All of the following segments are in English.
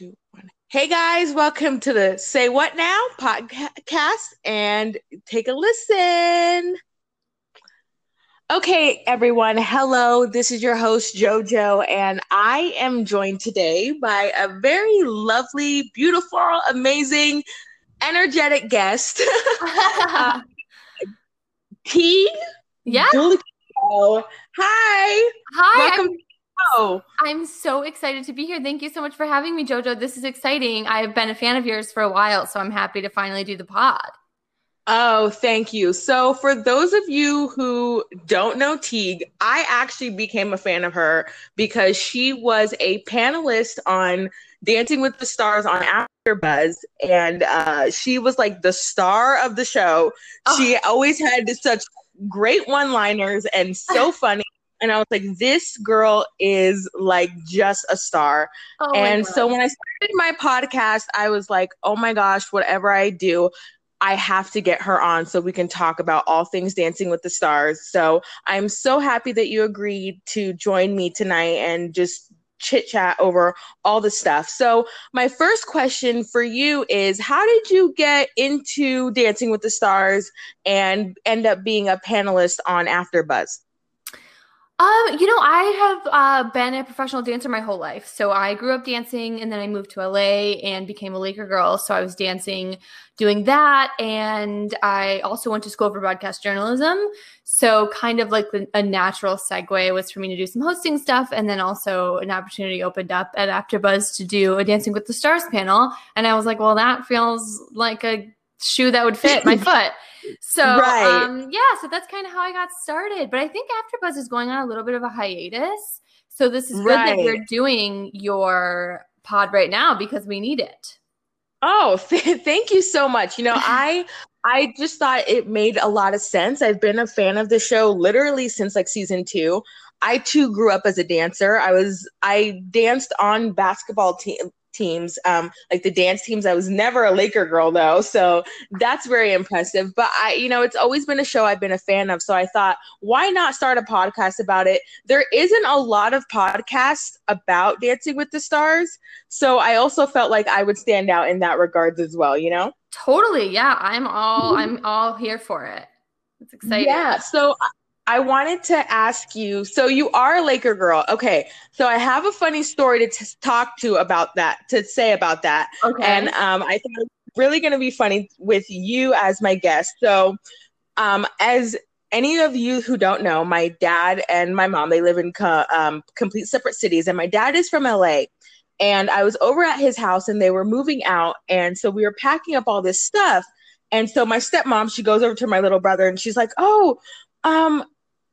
two, one. Hey guys, welcome to the Say What Now podcast and take a listen. Okay, everyone. Hello. This is your host, JoJo, and I am joined today by a very lovely, beautiful, amazing, energetic guest. uh, T. Yeah. Hi. Hi. Welcome. I'm- Oh, I'm so excited to be here. Thank you so much for having me, Jojo. This is exciting. I've been a fan of yours for a while, so I'm happy to finally do the pod. Oh, thank you. So, for those of you who don't know Teague, I actually became a fan of her because she was a panelist on Dancing with the Stars on AfterBuzz, and uh, she was like the star of the show. Oh. She always had such great one-liners and so funny. And I was like, this girl is like just a star. Oh and so when I started my podcast, I was like, oh my gosh, whatever I do, I have to get her on so we can talk about all things Dancing with the Stars. So I'm so happy that you agreed to join me tonight and just chit chat over all the stuff. So, my first question for you is How did you get into Dancing with the Stars and end up being a panelist on AfterBuzz? Um, you know, I have uh, been a professional dancer my whole life. So I grew up dancing and then I moved to LA and became a Laker girl. So I was dancing, doing that. And I also went to school for broadcast journalism. So, kind of like the, a natural segue was for me to do some hosting stuff. And then also an opportunity opened up at AfterBuzz to do a Dancing with the Stars panel. And I was like, well, that feels like a shoe that would fit my foot. So Right. um, yeah, so that's kind of how I got started. But I think AfterBuzz is going on a little bit of a hiatus. So this is good that you're doing your pod right now because we need it. Oh, th- thank you so much. You know, I I just thought it made a lot of sense. I've been a fan of the show literally since like season 2. I too grew up as a dancer. I was I danced on basketball te- teams, um like the dance teams. I was never a Laker girl though, so that's very impressive. But I you know, it's always been a show I've been a fan of, so I thought, why not start a podcast about it? There isn't a lot of podcasts about Dancing with the Stars. So I also felt like I would stand out in that regards as well, you know? Totally. Yeah, I'm all I'm all here for it. It's exciting. Yeah. So I- wanted to ask you so you are a Laker girl. Okay. So I have a funny story to t- talk to about that, to say about that. Okay. And um, I thought it was really going to be funny with you as my guest. So, um, as any of you who don't know, my dad and my mom they live in co- um, complete separate cities, and my dad is from LA. And I was over at his house, and they were moving out, and so we were packing up all this stuff. And so my stepmom, she goes over to my little brother, and she's like, "Oh, um."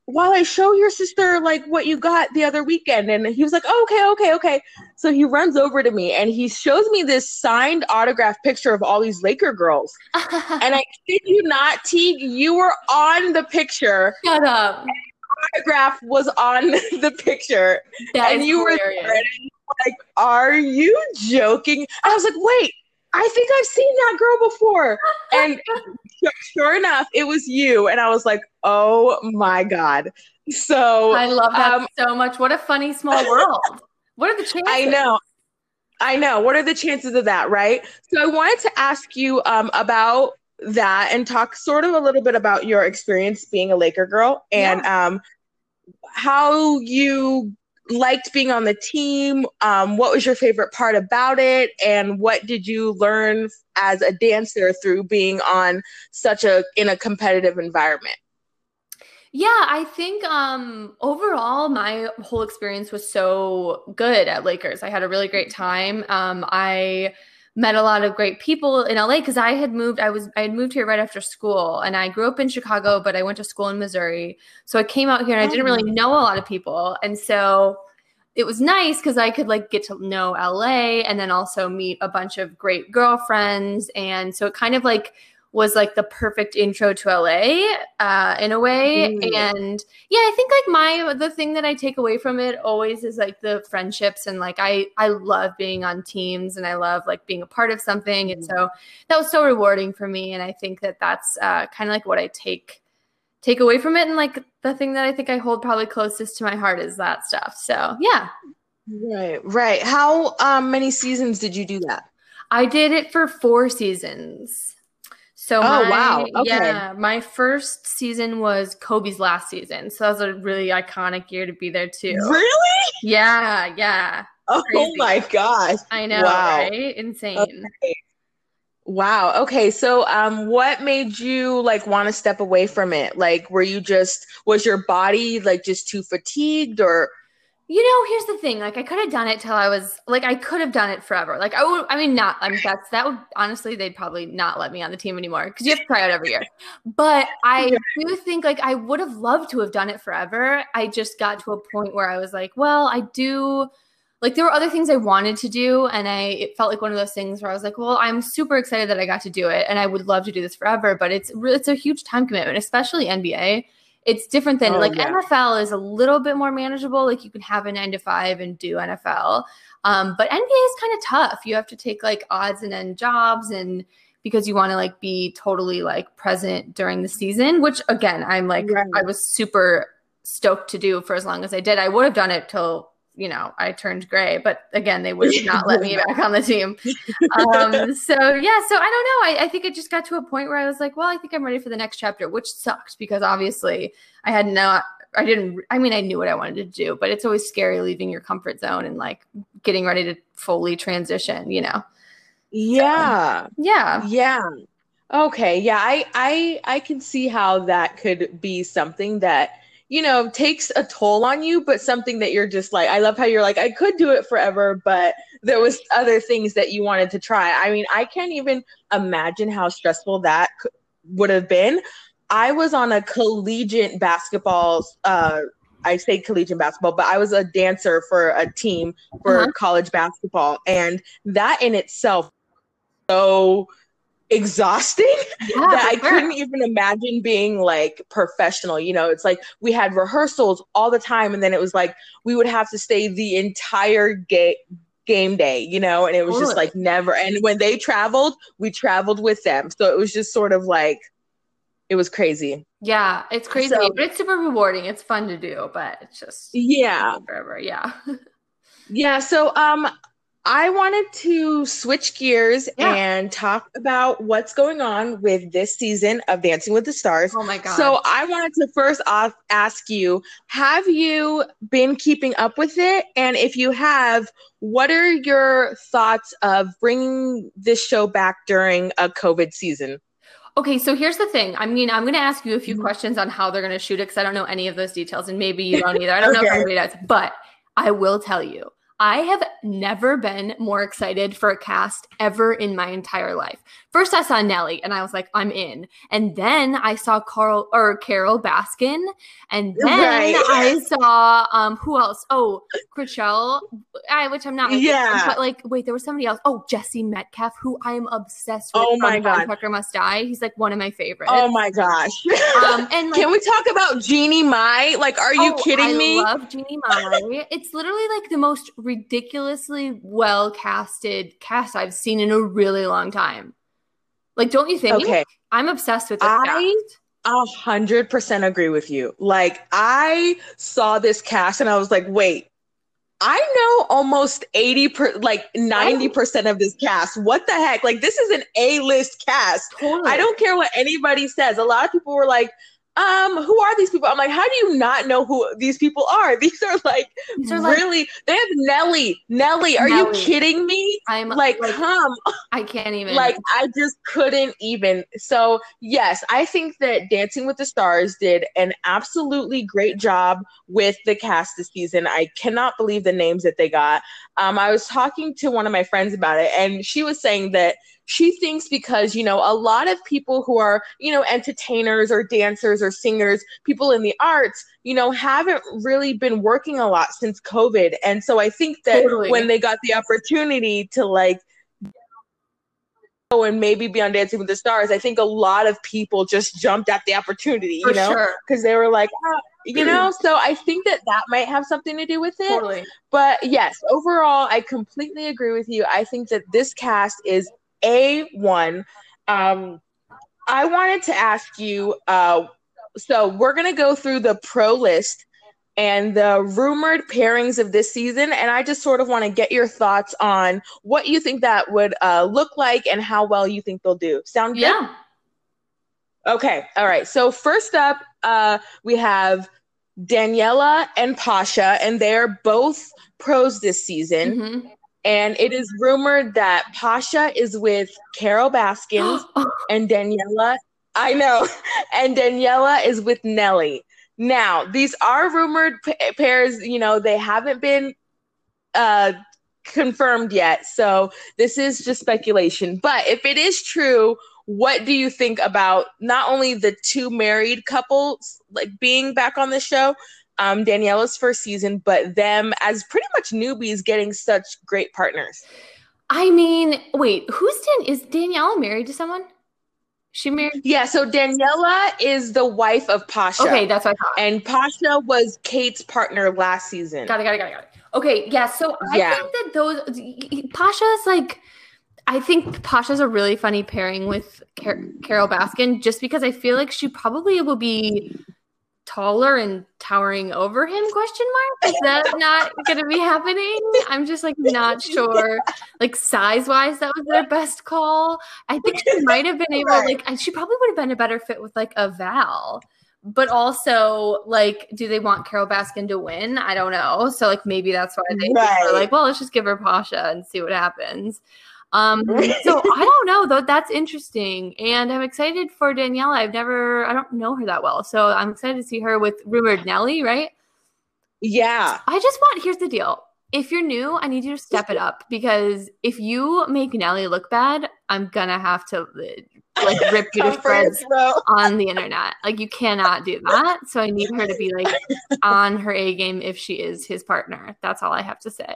While I show your sister like what you got the other weekend, and he was like, oh, "Okay, okay, okay." So he runs over to me and he shows me this signed autograph picture of all these Laker girls. And I kid you not, Teague, you were on the picture. Shut up. Autograph was on the picture. That and you were hilarious. there, and were like, Are you joking? And I was like, Wait, I think I've seen that girl before. And sure- sure enough, it was you. And I was like, Oh my God. So I love that um, so much. What a funny small world. What are the chances? I know. I know. What are the chances of that, right? So I wanted to ask you um, about that and talk sort of a little bit about your experience being a Laker girl and um, how you liked being on the team. Um, what was your favorite part about it, and what did you learn as a dancer through being on such a in a competitive environment? Yeah, I think um overall my whole experience was so good at Lakers. I had a really great time. Um I met a lot of great people in LA cuz I had moved I was I had moved here right after school and I grew up in Chicago but I went to school in Missouri. So I came out here and I didn't really oh. know a lot of people. And so it was nice cuz I could like get to know LA and then also meet a bunch of great girlfriends and so it kind of like was like the perfect intro to LA uh, in a way. Mm. And yeah, I think like my the thing that I take away from it always is like the friendships and like I I love being on teams and I love like being a part of something. And so that was so rewarding for me. And I think that that's uh, kind of like what I take take away from it. And like the thing that I think I hold probably closest to my heart is that stuff. So yeah. Right, right. How um, many seasons did you do that? I did it for four seasons. So oh my, wow, okay. yeah, my first season was Kobe's last season, so that was a really iconic year to be there too. Really? Yeah, yeah. Oh Crazy. my gosh. I know, Wow. right? Insane. Okay. Wow. Okay. So, um, what made you like want to step away from it? Like, were you just was your body like just too fatigued, or You know, here's the thing. Like, I could have done it till I was like, I could have done it forever. Like, I would. I mean, not. I mean, that's that would honestly, they'd probably not let me on the team anymore because you have to try out every year. But I do think like I would have loved to have done it forever. I just got to a point where I was like, well, I do. Like there were other things I wanted to do, and I it felt like one of those things where I was like, well, I'm super excited that I got to do it, and I would love to do this forever. But it's it's a huge time commitment, especially NBA it's different than Oh, like yeah. NFL is a little bit more manageable. Like you can have a nine to five and do NFL. Um, but NBA is kind of tough. You have to take like odds and end jobs and because you want to like be totally like present during the season, which again, I'm like, Right. I was super stoked to do for as long as I did. I would have done it till, you know, I turned gray, but again, they would not let me back on the team um, so yeah, so I don't know. I, I think it just got to a point where I was like, well, I think I'm ready for the next chapter, which sucked because obviously I had not, I didn't, I mean, I knew what I wanted to do, but it's always scary leaving your comfort zone and like getting ready to fully transition, you know? yeah, Yeah. yeah. Okay, yeah. I I I can see how that could be something that you know takes a toll on you, but something that you're just like. I love how you're like, I could do it forever, but there was other things that you wanted to try. I mean, I can't even imagine how stressful that c- would have been. I was on a collegiate basketball. Uh, I say collegiate basketball, but I was a dancer for a team for Uh-huh. college basketball, and that in itself so exhausting Yeah. that I sure. couldn't even imagine being like professional. You know, it's like we had rehearsals all the time, and then it was like we would have to stay the entire ga- game day, you know, and it was just like never. And when they traveled, we traveled with them, so it was just sort of like it was crazy. Yeah. It's crazy, So- but it's super rewarding. It's fun to do, but it's just Yeah, forever. Yeah. yeah. So, um. I wanted to switch gears Yeah. and talk about what's going on with this season of Dancing with the Stars. Oh my God. So I wanted to first off ask you, have you been keeping up with it? And if you have, what are your thoughts of bringing this show back during a COVID season? Okay, so here's the thing. I mean, I'm going to ask you a few Mhm. questions on how they're going to shoot it because I don't know any of those details, and maybe you don't either. I don't know if Okay. anybody does, but I will tell you. I have never been more excited for a cast ever in my entire life. First, I saw Nelly and I was like, I'm in. And then I saw Carl or Carole Baskin. And then Right. I saw um who else? Oh, Chrishell, I, which I'm not. Yeah. But like, wait, there was somebody else. Oh, Jesse Metcalfe, who I am obsessed with. Oh my God. Tucker Must Die. He's like one of my favorites. Oh my gosh. Um, and like, Can we talk about Jeannie Mai? Like, are you oh, kidding I me? I love Jeannie Mai. it's literally like the most ridiculously well casted cast I've seen in a really long time. Like, don't you think? okay. I'm obsessed with this I- cast. Hundred percent agree with you. Like I saw this cast and I was like, wait, I know almost 80 per like 90 percent of this cast. What the heck? Like this is an A-list cast. Totally. I don't care what anybody says. A lot of people were like, um, who are these people? I'm like, how do you not know who these people are? These are like These are like, really they have Nelly. Nelly, are you kidding me? I'm Like, like, come I can't even. like I just couldn't even. So yes, I think that Dancing with the Stars did an absolutely great job with the cast this season. I cannot believe the names that they got. Um, I was talking to one of my friends about it, and she was saying that she thinks because you know a lot of people who are you know entertainers or dancers or singers, people in the arts, you know, haven't really been working a lot since COVID, and so I think that Totally. when they got the opportunity to like go and maybe be on Dancing with the Stars, I think a lot of people just jumped at the opportunity, for you know, sure. because they were like, ah, you know. So I think that that might have something to do with it. Totally. But yes, overall, I completely agree with you. I think that this cast is a one. Um, I wanted to ask you. Uh, so we're gonna go through the pro list and the rumored pairings of this season. And I just sort of want to get your thoughts on what you think that would uh, look like and how well you think they'll do. Sound good? Yeah. Okay. All right. So first up, uh, we have Daniela and Pasha, and they're both pros this season. Mhm. And it is rumored that Pasha is with Carole Baskins and Daniela. I know. And Daniela is with Nelly. Now, these are rumored pa- pairs. You know, they haven't been uh, confirmed yet. So this is just speculation. But if it is true, what do you think about not only the two married couples like being back on the show, um, Daniela's first season, but them as pretty much newbies getting such great partners? I mean, wait, who's Dan? Is Daniela married to someone? She married. Yeah, so Daniela is the wife of Pasha. Okay, that's what I thought. And Pasha was Kate's partner last season. Got it, got it, got it, got it. Okay, yeah. So I Yeah. think that those Pasha's like, I think Pasha's a really funny pairing with Car- Carole Baskin, just because I feel like she probably will be taller and towering over him. Question mark? Is that not going to be happening? I'm just like not sure. Like size wise, that was their best call. I think she might have been able, like, and she probably would have been a better fit with like a Val but also like do they want carole baskin to win i don't know so like maybe that's why they Right. were like well let's just give her pasha and see what happens um so i don't know though that's interesting and i'm excited for daniela i've never i don't know her that well so i'm excited to see her with rumored nelly right Yeah. i just want here's the deal if you're new i need you to step it up because if you make nelly look bad i'm gonna have to uh, like rip you to shreds on the internet. Like you cannot do that. So I need her to be like on her A game if she is his partner. That's all I have to say.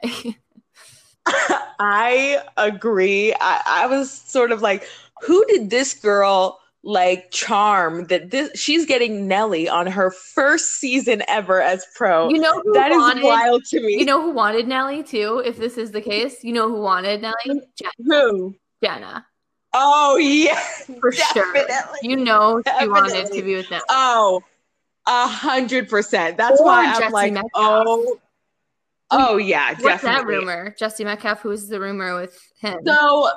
I agree. I, I was sort of like, who did this girl like charm that this she's getting Nelly on her first season ever as pro? You know who that is wanted, wild to me. You know who wanted Nelly too? If this is the case, you know who wanted Nelly? Jen- who? Jenna Oh yeah, for sure. You know she wanted to be with Nelly. Oh, a hundred percent. That's Or why I'm like, Metcalfe. oh, oh yeah, What's definitely. that rumor? Jesse Metcalfe, who's the rumor with him? So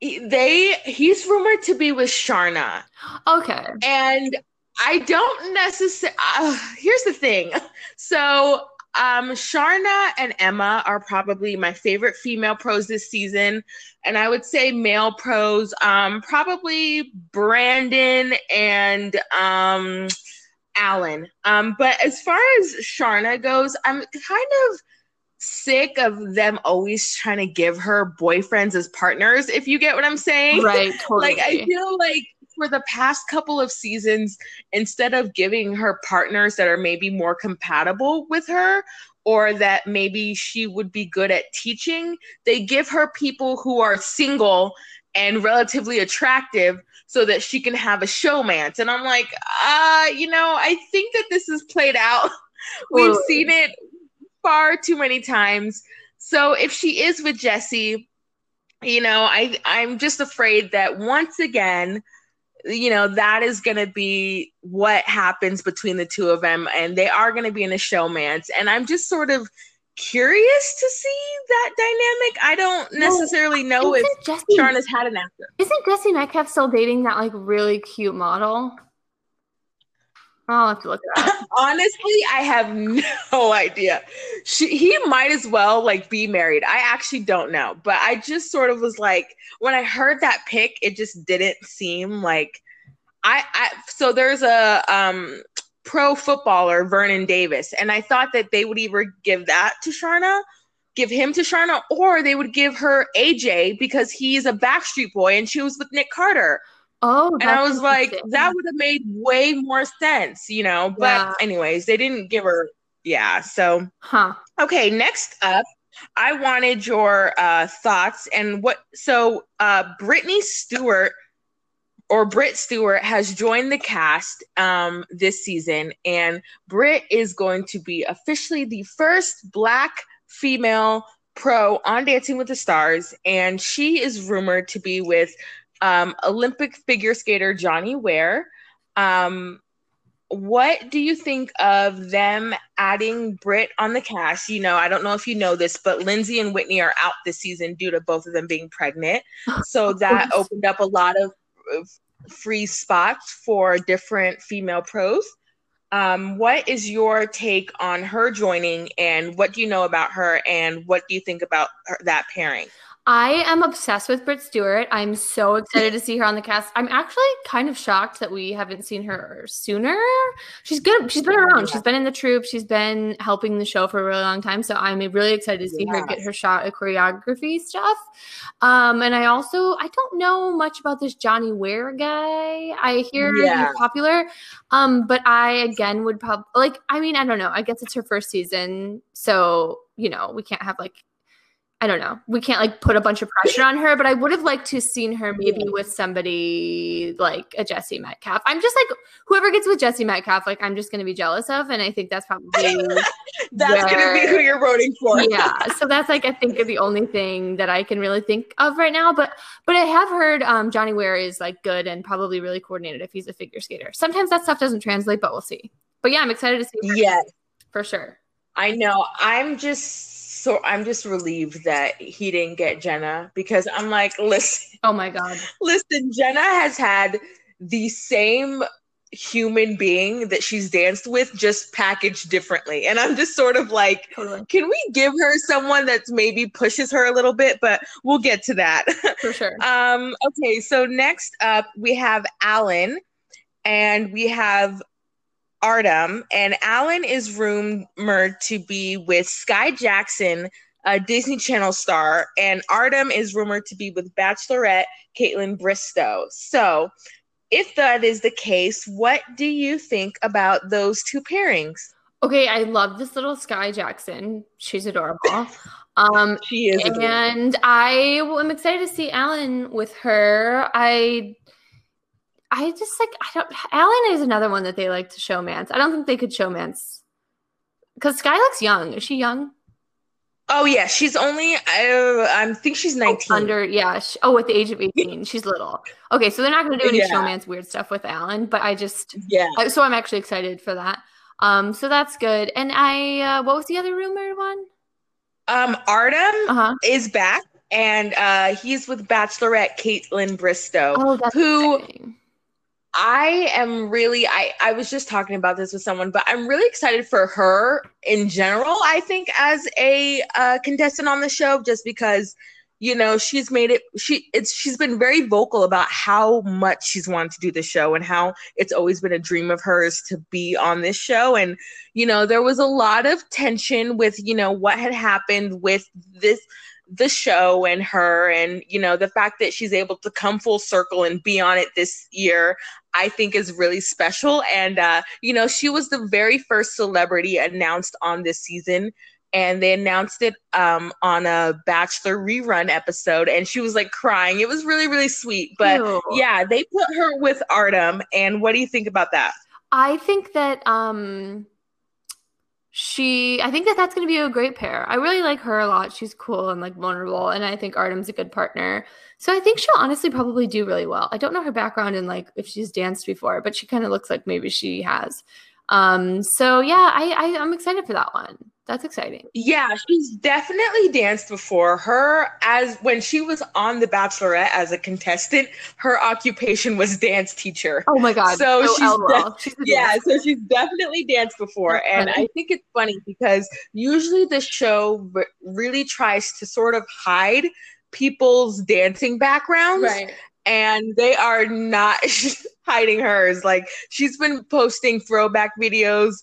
they he's rumored to be with Sharna. okay. And I don't necessarily. Uh, here's the thing. So, um, Sharna and Emma are probably my favorite female pros this season, and I would say male pros, um, probably Brandon and um, Alan. Um, but as far as Sharna goes, I'm kind of sick of them always trying to give her boyfriends as partners. If you get what I'm saying, Right, totally. like I feel like for the past couple of seasons, instead of giving her partners that are maybe more compatible with her or that maybe she would be good at teaching, they give her people who are single and relatively attractive so that she can have a showmance. And I'm like, uh, you know, I think that this is played out. We've seen it far too many times. So if she is with Jesse, you know, I I'm just afraid that once again, you know, that is going to be what happens between the two of them and they are going to be in a showmance and I'm just sort of curious to see that dynamic. I don't Well, necessarily know if Jesse, Sharna's had an actor. isn't Jesse Metcalf still dating that like really cute model? I'll have to look it up. Honestly, I have no idea. She, he might as well like be married. I actually don't know, but I just sort of was like when I heard that pick, it just didn't seem like I. I so there's a um pro footballer Vernon Davis, and I thought that they would either give that to Sharna, give him to Sharna, or they would give her AJ because he's a Backstreet Boy and she was with Nick Carter. Oh, And I was like, that would have made way more sense, you know. But Yeah. anyways, they didn't give her yeah. So huh? okay, next up, I wanted your uh thoughts and what so uh Brittany Stewart or Britt Stewart has joined the cast um this season and Britt is going to be officially the first black female pro on Dancing with the Stars and she is rumored to be with um Olympic figure skater Johnny Weir. Um what do you think of them adding Britt on the cast? You know, I don't know if you know this, but Lindsay and Whitney are out this season due to both of them being pregnant. So that opened up a lot of free spots for different female pros. Um, what is your take on her joining, and what do you know about her, and what do you think about her, that pairing? I am obsessed with Britt Stewart. I'm so excited to see her on the cast. I'm actually kind of shocked that we haven't seen her sooner. She's good. She's been around. She's been in the troupe. She's been helping the show for a really long time. So I'm really excited to see her get her shot at choreography stuff. Um, and I also I don't know much about this Johnny Weir guy. I hear yeah. he's popular. Um, but I again would probably like. I mean, I don't know. I guess it's her first season, so you know we can't have like I don't know. We can't like put a bunch of pressure on her, but I would have liked to have seen her maybe with somebody like a Jesse Metcalfe. I'm just like whoever gets with Jesse Metcalfe, like I'm just gonna be jealous of, and I think that's probably that's where, gonna be who you're voting for. yeah, so that's like I think the only thing that I can really think of right now. But but I have heard um, Johnny Weir is like good and probably really coordinated if he's a figure skater. Sometimes that stuff doesn't translate, but we'll see. But yeah, I'm excited to see. Yes, for sure. I know. I'm just so I'm just relieved that he didn't get Jenna because I'm like, listen. Oh my god. Listen, Jenna has had the same human being that she's danced with just packaged differently and i'm just sort of like totally. can we give her someone that's maybe pushes her a little bit but we'll get to that for sure um okay so next up we have alan and we have Artem, and Alan is rumored to be with Skai Jackson, a Disney Channel star, and Artem is rumored to be with Bachelorette Kaitlyn Bristowe. So, if that is the case, what do you think about those two pairings? Okay, I love this little Skai Jackson. She's adorable. Um, she is, adorable. and I am excited to see Alan with her. I I just like I don't. Alan is another one that they like to showmance. I don't think they could showmance because Skai looks young. Is she young? Oh yeah, she's only I, I think she's nineteen. Oh, under yeah. She, oh, at the age of eighteen, she's little. Okay, so they're not going to do any yeah. showmance weird stuff with Alan. But I just yeah. so I'm actually excited for that. Um, so that's good. And I uh, what was the other rumored one? Um, Artem uh-huh. is back, and uh, he's with Bachelorette Kaitlyn Bristowe, oh, who. Exciting I am really I I was just talking about this with someone, but I'm really excited for her in general. I think as a uh, contestant on the show, just because you know she's made it she it's she's been very vocal about how much she's wanted to do the show and how it's always been a dream of hers to be on this show and you know there was a lot of tension with you know what had happened with this the show and her and you know the fact that she's able to come full circle and be on it this year i think is really special. And uh you know she was the very first celebrity announced on this season. And they announced it um on a bachelor rerun episode. And she was like crying. It was really really sweet. But Ew. yeah they put her with artem. And what do you think about that? I think that um she i think that that's going to be a great pair. I really like her a lot. She's cool and like vulnerable and i think artem's a good partner. So i think she'll honestly probably do really well. I don't know her background and like if she's danced before but she kind of looks like maybe she has um so yeah i, I i'm excited for that one that's exciting. Yeah, she's definitely danced before. Her as when she was on The Bachelorette as a contestant, her occupation was dance teacher. Oh my god! So, so she's, she's yeah, so she's definitely danced before, That's and funny. I think it's funny because usually the show really tries to sort of hide people's dancing backgrounds, right? And they are not hiding hers. Like she's been posting throwback videos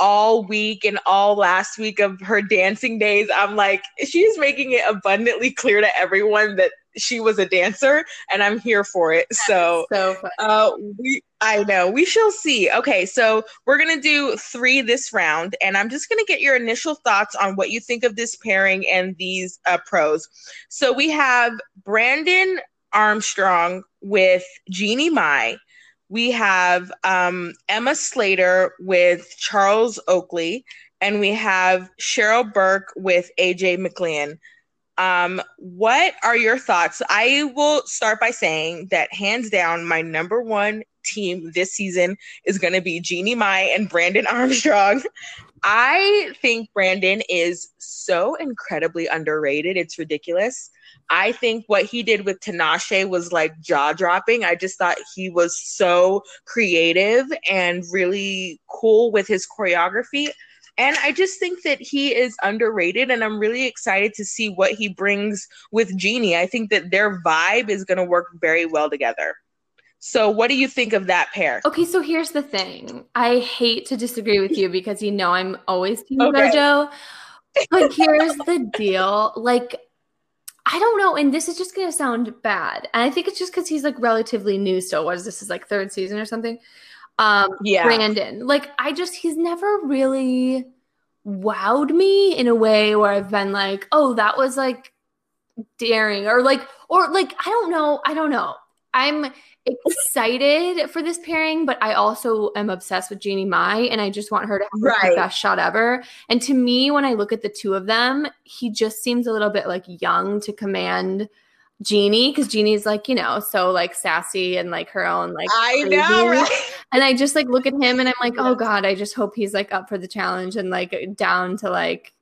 all week and all last week of her dancing days. I'm like, she's making it abundantly clear to everyone that she was a dancer, and I'm here for it. So, so uh, we, I know we shall see. Okay, so we're gonna do three this round, and I'm just gonna get your initial thoughts on what you think of this pairing and these uh, pros. So we have Brandon Armstrong with Jeannie Mai we have um, Emma Slater with Charles Oakley, and we have Cheryl Burke with AJ McLean. Um, what are your thoughts? I will start by saying that hands down, my number one team this season is going to be Jeannie Mai and Brandon Armstrong. I think Brandon is so incredibly underrated. It's ridiculous. I think what he did with Tinashe was like jaw dropping. I just thought he was so creative and really cool with his choreography. And I just think that he is underrated, and I'm really excited to see what he brings with Jeannie. I think that their vibe is going to work very well together. So, what do you think of that pair? Okay, so here's the thing. I hate to disagree with you because you know I'm always Team okay. Jojo. But here's the deal. Like, I don't know, and this is just gonna sound bad. And I think it's just because he's like relatively new still. What is this? Is like third season or something? Um, yeah. Brandon. Like, I just he's never really wowed me in a way where I've been like, oh, that was like daring or like or like I don't know. I don't know. I'm excited for this pairing, but I also am obsessed with Jeannie Mai and I just want her to have right. the best shot ever. And to me, when I look at the two of them, he just seems a little bit like young to command Jeannie because Jeannie's like, you know, so like sassy and like her own like I crazy. know. Right? And I just like look at him and I'm like, oh God, I just hope he's like up for the challenge and like down to like,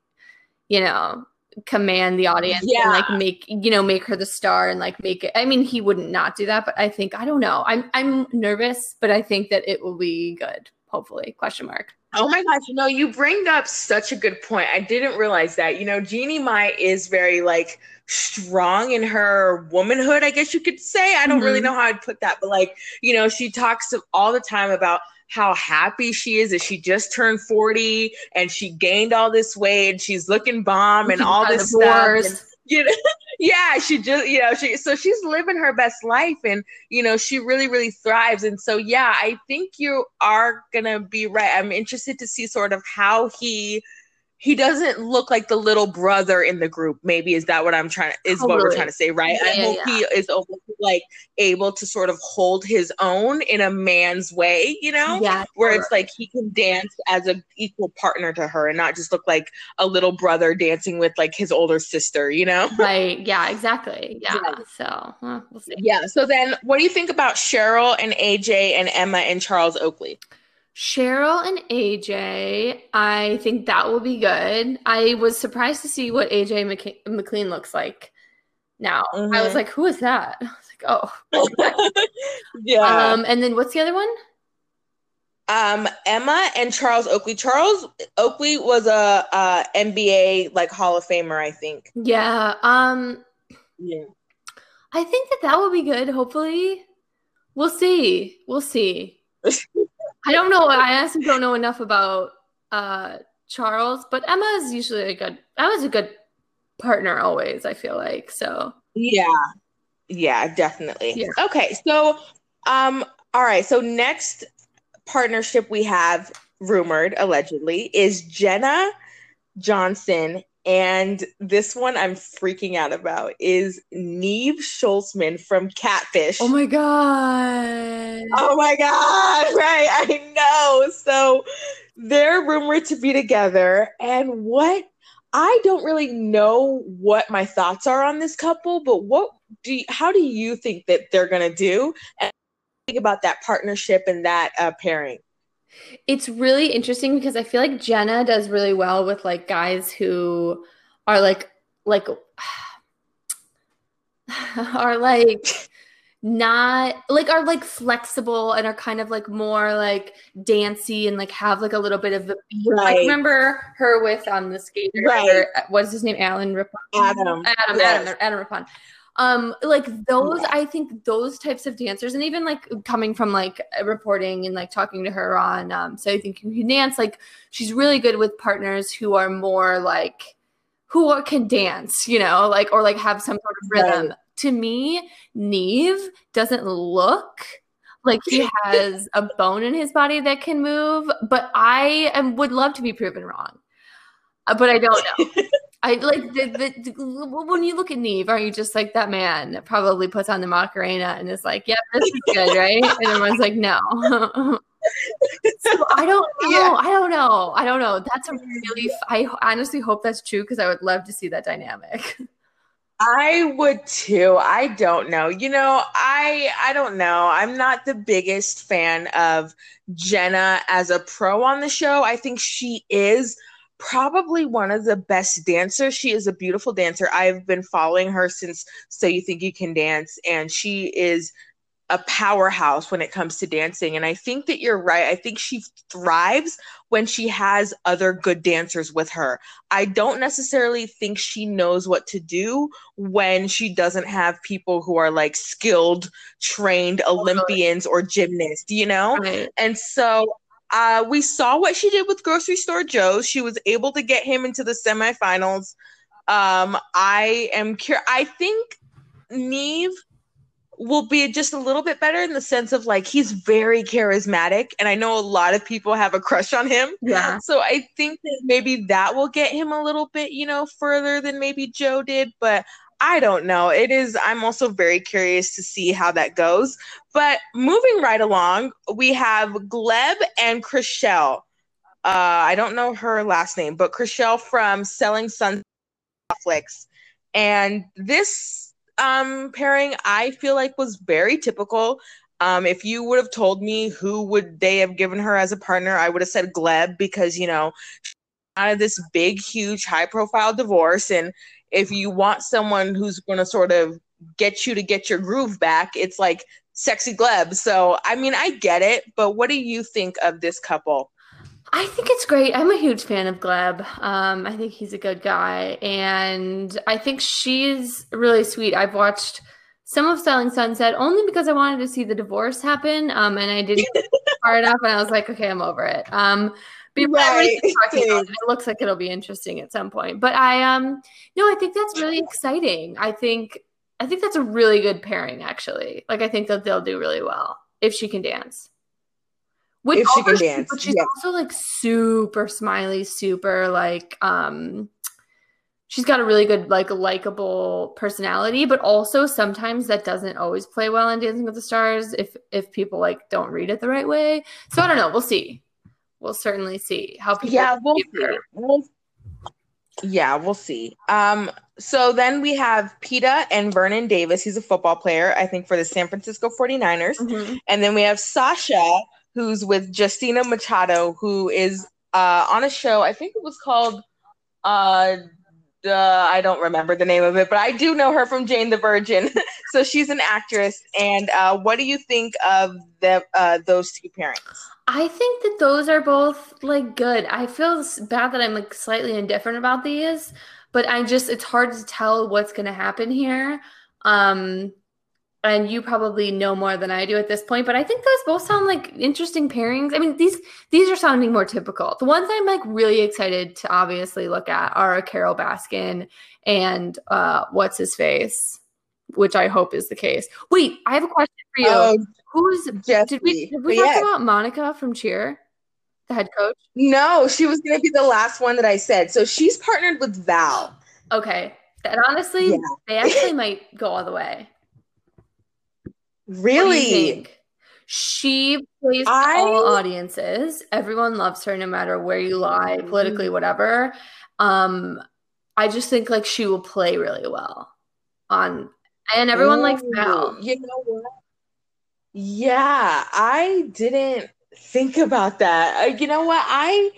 you know, command the audience yeah. and like make you know make her the star and like make it i mean he wouldn't not do that but i think i don't know i'm i'm nervous but i think that it will be good hopefully question mark oh my gosh you know you bring up such a good point i didn't realize that you know jeannie mai is very like strong in her womanhood i guess you could say i don't mm-hmm. really know how i'd put that but like you know she talks all the time about how happy she is that she just turned 40 and she gained all this weight and she's looking bomb and all this stuff. And, you know, yeah, she just, you know, she so she's living her best life and you know, she really, really thrives. And so yeah, I think you are gonna be right. I'm interested to see sort of how he he doesn't look like the little brother in the group. Maybe is that what I'm trying to is totally. what we're trying to say, right? Yeah, I hope yeah. he is like able to sort of hold his own in a man's way, you know? Yeah. Where it's like he can dance as an equal partner to her and not just look like a little brother dancing with like his older sister, you know? Right. Yeah, exactly. Yeah. yeah. So we'll see. Yeah. So then what do you think about Cheryl and AJ and Emma and Charles Oakley? Cheryl and AJ, I think that will be good. I was surprised to see what AJ McC- McLean looks like now. Mm-hmm. I was mm-hmm. like, who is that? I was like, oh. yeah. Um, and then what's the other one? Um, Emma and Charles Oakley. Charles Oakley was a, a NBA like Hall of Famer, I think. Yeah. Um, yeah. I think that that will be good. Hopefully, we'll see. We'll see. I don't know. I honestly don't know enough about uh, Charles, but Emma is usually a good. Emma's a good partner always. I feel like so. Yeah, yeah, definitely. Yeah. Okay, so um, all right. So next partnership we have rumored allegedly is Jenna Johnson and this one I'm freaking out about is Nev Schulman from Catfish. Oh my God. Oh my God. Right. I know. So they're rumored to be together. And what I don't really know what my thoughts are on this couple, but what do you, how do you think that they're going to do? And think about that partnership and that uh, pairing. It's really interesting because I feel like Jenna does really well with like guys who are like like are like not like are like flexible and are kind of like more like dancey and like have like a little bit of the right. like remember her with um the skater right. what's his name Alan Rippon Adam Adam yes. Adam Adam Rippon um like those i think those types of dancers and even like coming from like reporting and like talking to her on um so i think you can dance like she's really good with partners who are more like who are, can dance you know like or like have some sort of rhythm. Right. to me nev doesn't look like he has a bone in his body that can move but i am, would love to be proven wrong uh, but i don't know I like the, the, when you look at Nev, are you just like that man that probably puts on the Macarena and is like, yeah, this is good, right? And everyone's like, no. so I don't know. Yeah. I don't know. I don't know. That's a really. I honestly hope that's true because I would love to see that dynamic. I would too. I don't know. You know, I I don't know. I'm not the biggest fan of Jenna as a pro on the show. I think she is probably one of the best dancers. She is a beautiful dancer. I've been following her since So You Think You Can Dance and she is a powerhouse when it comes to dancing. And I think that you're right. I think she thrives when she has other good dancers with her. I don't necessarily think she knows what to do when she doesn't have people who are like skilled, trained Olympians or gymnasts, you know? Right. And so uh, we saw what she did with Grocery Store Joe. She was able to get him into the semifinals. Um, I am curious. I think Nev will be just a little bit better in the sense of like he's very charismatic and I know a lot of people have a crush on him. Yeah. So I think that maybe that will get him a little bit, you know, further than maybe Joe did, but I don't know. It is I'm also very curious to see how that goes. But moving right along, we have Gleb and Chrishell. Uh I don't know her last name, but Chrishell from Selling Sun Netflix. And this um, pairing I feel like was very typical. Um, if you would have told me who would they have given her as a partner, I would have said Gleb because you know out of this big, huge, high profile divorce, and if you want someone who's going to sort of get you to get your groove back, it's like sexy Gleb. So I mean, I get it, but what do you think of this couple? I think it's great. I'm a huge fan of Gleb. Um, I think he's a good guy, and I think she's really sweet. I've watched some of Selling Sunset only because I wanted to see the divorce happen, um, and I didn't far enough, and I was like, okay, I'm over it. Um, but right. it looks like it'll be interesting at some point. But I um, no, I think that's really exciting. I think I think that's a really good pairing, actually. Like, I think that they'll do really well if she can dance. Which if she can dance. But she's yeah. also like super smiley, super like um she's got a really good like likable personality, but also sometimes that doesn't always play well in Dancing with the Stars if if people like don't read it the right way. So I don't know, we'll see. We'll certainly see how people Yeah, we'll see. We'll, yeah, we'll see. Um so then we have Peta and Vernon Davis. He's a football player, I think, for the San Francisco 49ers. Mm-hmm. And then we have Sasha, who's with Justina Machado, who is uh, on a show. I think it was called. Uh, uh, I don't remember the name of it, but I do know her from Jane the Virgin. so she's an actress. And uh, what do you think of the, uh, those two parents? I think that those are both like good. I feel bad that I'm like slightly indifferent about these, but I just it's hard to tell what's going to happen here. Um, and you probably know more than I do at this point, but I think those both sound like interesting pairings. I mean, these these are sounding more typical. The ones I'm like really excited to obviously look at are Carole Baskin and uh what's his face, which I hope is the case. Wait, I have a question for you. Oh, Who's Jesse. did we did we talk yeah. about Monica from Cheer? The head coach? No, she was gonna be the last one that I said. So she's partnered with Val. Okay. And honestly, yeah. they actually might go all the way. Really? She plays I... all audiences. Everyone loves her no matter where you lie, politically, mm-hmm. whatever. Um, I just think like she will play really well on and everyone Ooh, likes Val. You know what? Yeah, I didn't think about that. Uh, you know what? I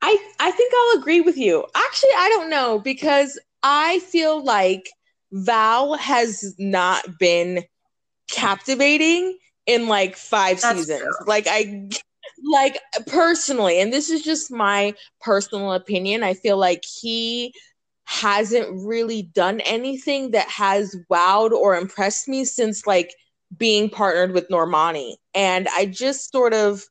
I I think I'll agree with you. Actually, I don't know because I feel like Val has not been captivating in like five That's seasons. True. Like I like personally, and this is just my personal opinion, I feel like he hasn't really done anything that has wowed or impressed me since like being partnered with Normani. And I just sort of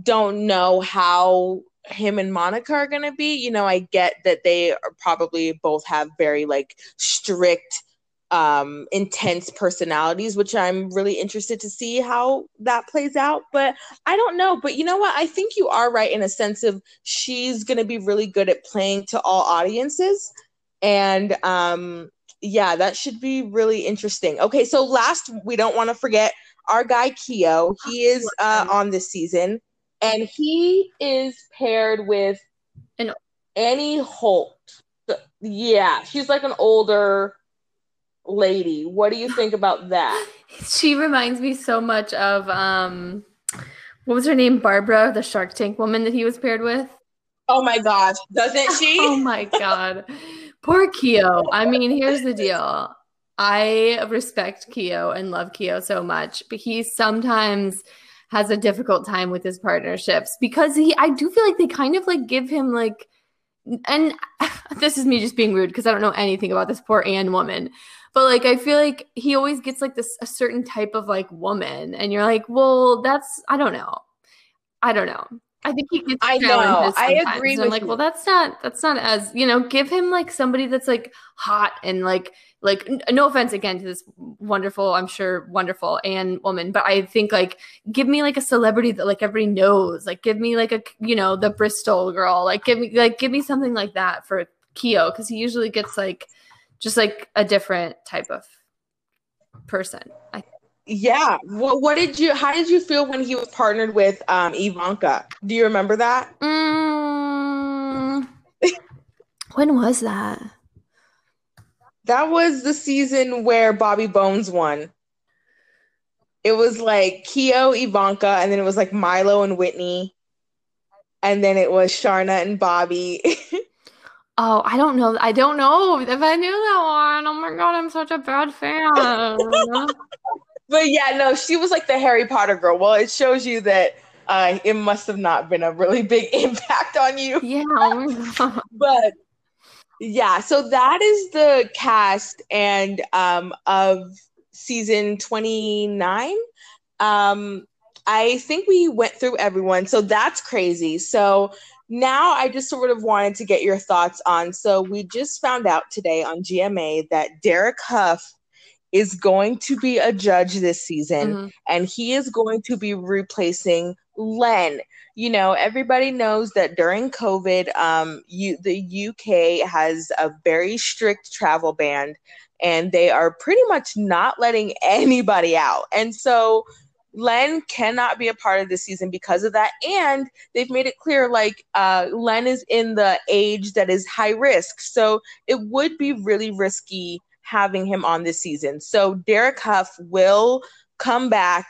don't know how him and Monica are going to be. You know, I get that they are probably both have very like strict um, intense personalities, which I'm really interested to see how that plays out. But I don't know. But you know what? I think you are right in a sense of she's going to be really good at playing to all audiences. And um, yeah, that should be really interesting. Okay, so last, we don't want to forget our guy Keo. He is uh, on this season, and he is paired with an- Annie Holt. Yeah, she's like an older lady. What do you think about that? She reminds me so much of um what was her name? Barbara, the Shark Tank woman that he was paired with. Oh my gosh, doesn't she? oh my god. Poor Keo. I mean, here's the deal. I respect Keo and love Keo so much, but he sometimes has a difficult time with his partnerships because he I do feel like they kind of like give him like and this is me just being rude because I don't know anything about this poor Anne woman. But like I feel like he always gets like this a certain type of like woman and you're like, "Well, that's I don't know. I don't know. I think he gets I know. I agree. I'm like, you. well, that's not that's not as you know. Give him like somebody that's like hot and like like no offense again to this wonderful, I'm sure wonderful and woman, but I think like give me like a celebrity that like everybody knows. Like give me like a you know the Bristol girl. Like give me like give me something like that for Keo because he usually gets like just like a different type of person. I yeah. What what did you how did you feel when he was partnered with um Evanna? Do you remember that? Mm, when was that? That was the season where Bobby Bones won. It was like Keo, Evanna, and then it was like Milo and Witney. And then it was Sharna and Bobby. oh, I don't know. I don't know if I knew that one. Oh my god, I'm such a bad fan. but yeah, no, she was like the Harry Potter girl. Well, it shows you that uh, it must have not been a really big impact on you. Yeah, but yeah, so that is the cast and um, of season 29. Um, I think we went through everyone, so that's crazy. So now I just sort of wanted to get your thoughts on. So we just found out today on GMA that Derek Hough is going to be a judge this season mm-hmm. and he is going to be replacing Len. You know, everybody knows that during COVID, um, you, the UK has a very strict travel ban and they are pretty much not letting anybody out. And so Len cannot be a part of this season because of that. And they've made it clear like uh, Len is in the age that is high risk. So it would be really risky having him on this season. So Derek Hough will come back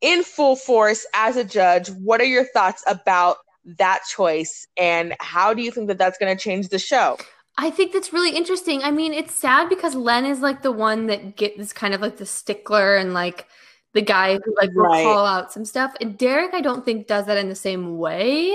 in full force as a judge. What are your thoughts about that choice and how do you think that that's going to change the show? I think that's really interesting. I mean, it's sad because Len is like the one that gets kind of like the stickler and like the guy who like will right. call out some stuff. And Derek, I don't think does that in the same way.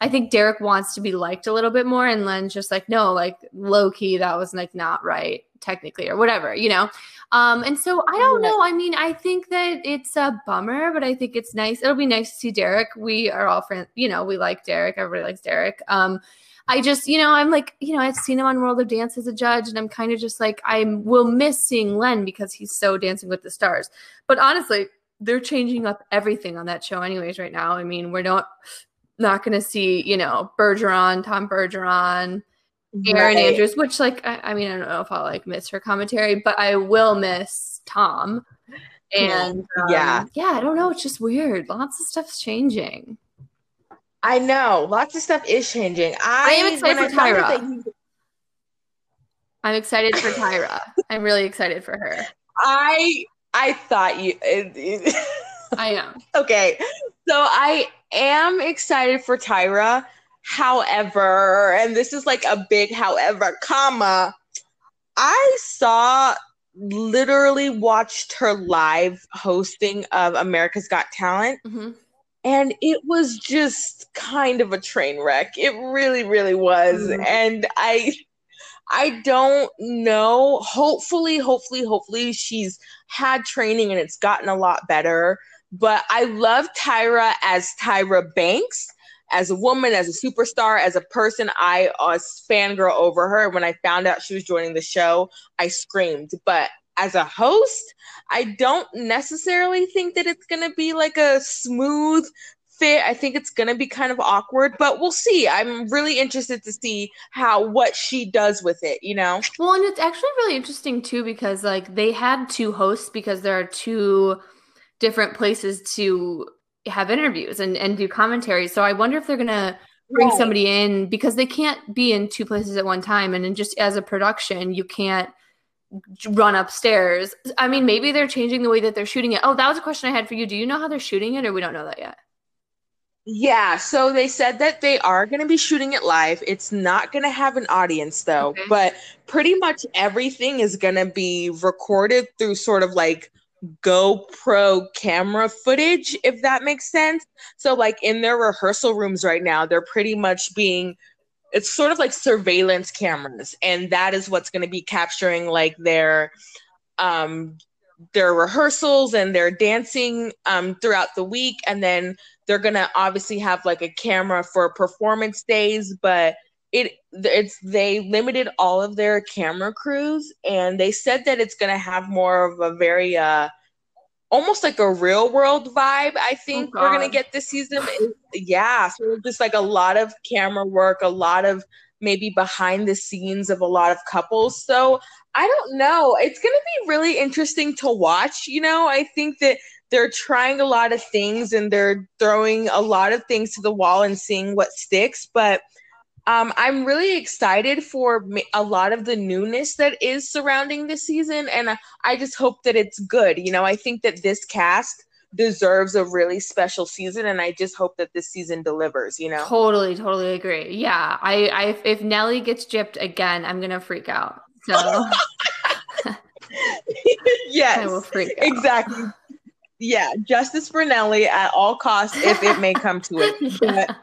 I think Derek wants to be liked a little bit more, and Len's just like, no, like low key, that was like not right technically or whatever, you know. Um, and so I don't know. I mean, I think that it's a bummer, but I think it's nice. It'll be nice to see Derek. We are all friends, you know, we like Derek. Everybody likes Derek. Um, I just, you know, I'm like, you know, I've seen him on World of Dance as a judge, and I'm kind of just like, I will miss seeing Len because he's so dancing with the stars. But honestly, they're changing up everything on that show, anyways, right now. I mean, we're not not going to see, you know, Bergeron, Tom Bergeron, Erin right. Andrews, which, like, I, I, mean, I don't know if I'll like miss her commentary, but I will miss Tom. And um, yeah, yeah, I don't know. It's just weird. Lots of stuff's changing. I know lots of stuff is changing. I, I am excited for Tyra. I'm excited for Tyra. I'm really excited for her. I I thought you. I am okay. So I am excited for Tyra. However, and this is like a big however, comma. I saw literally watched her live hosting of America's Got Talent. Mm-hmm and it was just kind of a train wreck it really really was mm-hmm. and i i don't know hopefully hopefully hopefully she's had training and it's gotten a lot better but i love tyra as tyra banks as a woman as a superstar as a person i was fangirl over her when i found out she was joining the show i screamed but as a host, I don't necessarily think that it's going to be like a smooth fit. I think it's going to be kind of awkward, but we'll see. I'm really interested to see how what she does with it, you know. Well, and it's actually really interesting too because like they had two hosts because there are two different places to have interviews and and do commentary. So I wonder if they're going to bring right. somebody in because they can't be in two places at one time and then just as a production, you can't run upstairs. I mean, maybe they're changing the way that they're shooting it. Oh, that was a question I had for you. Do you know how they're shooting it, or we don't know that yet? Yeah, so they said that they are going to be shooting it live. It's not going to have an audience though, okay. but pretty much everything is going to be recorded through sort of like GoPro camera footage, if that makes sense. So, like in their rehearsal rooms right now, they're pretty much being it's sort of like surveillance cameras, and that is what's going to be capturing like their um their rehearsals and their dancing um throughout the week, and then they're gonna obviously have like a camera for performance days, but it it's they limited all of their camera crews and they said that it's going to have more of a very uh almost like a real world vibe i think oh we're going to get this season. Yeah so just like a lot of camera work a lot of maybe behind the scenes of a lot of couples. So i don't know. It's going to be really interesting to watch you know? I think that they're trying a lot of things and they're throwing a lot of things to the wall and seeing what sticks but um, I'm really excited for a lot of the newness that is surrounding this season, and I just hope that it's good. You know, I think that this cast deserves a really special season, and I just hope that this season delivers. You know, totally, totally agree. Yeah, I, I if Nelly gets gypped again, I'm gonna freak out. So, yes, I will freak out. exactly. Yeah, justice for Nelly at all costs, if it may come to it. But,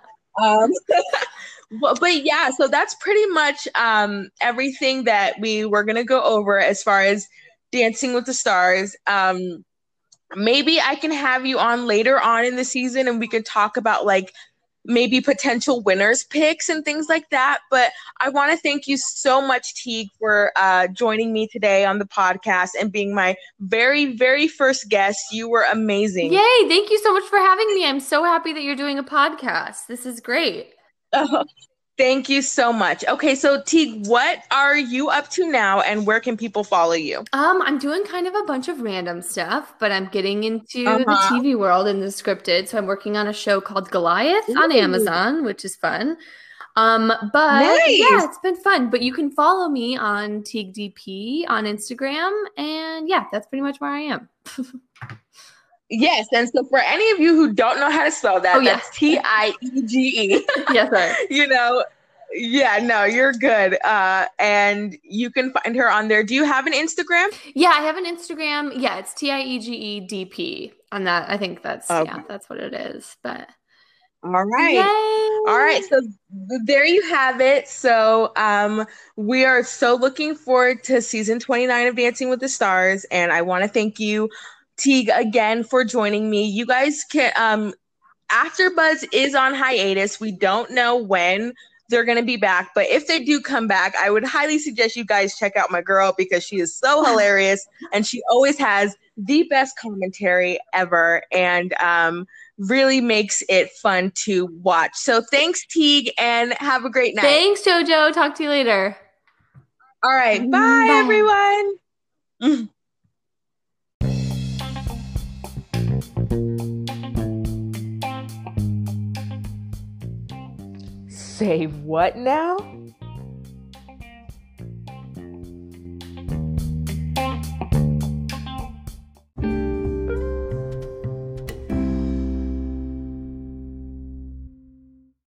um, but, but yeah, so that's pretty much um, everything that we were gonna go over as far as Dancing with the Stars. Um, maybe I can have you on later on in the season, and we could talk about like maybe potential winners picks and things like that. But I want to thank you so much, Tiege, for uh, joining me today on the podcast and being my very, very first guest. You were amazing. Yay. Thank you so much for having me. I'm so happy that you're doing a podcast. This is great. Oh, thank you so much. Okay, so Tiege, what are you up to now and where can people follow you? Um, I'm doing kind of a bunch of random stuff, but I'm getting into uh-huh. the TV world and the scripted. So I'm working on a show called Goliath Ooh. on Amazon, which is fun. Um, but nice. yeah, it's been fun. But you can follow me on Tiege DP on Instagram, and yeah, that's pretty much where I am. Yes, and so for any of you who don't know how to spell that, oh, yeah. that's T I E G E. yes, sir. you know, yeah, no, you're good. Uh, and you can find her on there. Do you have an Instagram? Yeah, I have an Instagram. Yeah, it's T I E G E D P. On that, I think that's okay. yeah, that's what it is. But all right. Yay. All right. So there you have it. So um, we are so looking forward to season 29 of Dancing with the Stars. And I want to thank you Tiege again for joining me. You guys can um AfterBuzz is on hiatus. We don't know when they're going to be back, but if they do come back, I would highly suggest you guys check out my girl because she is so hilarious and she always has the best commentary ever and um really makes it fun to watch. So thanks Tiege and have a great night. Thanks Jojo. Talk to you later. All right. Bye, bye. everyone. Say what now?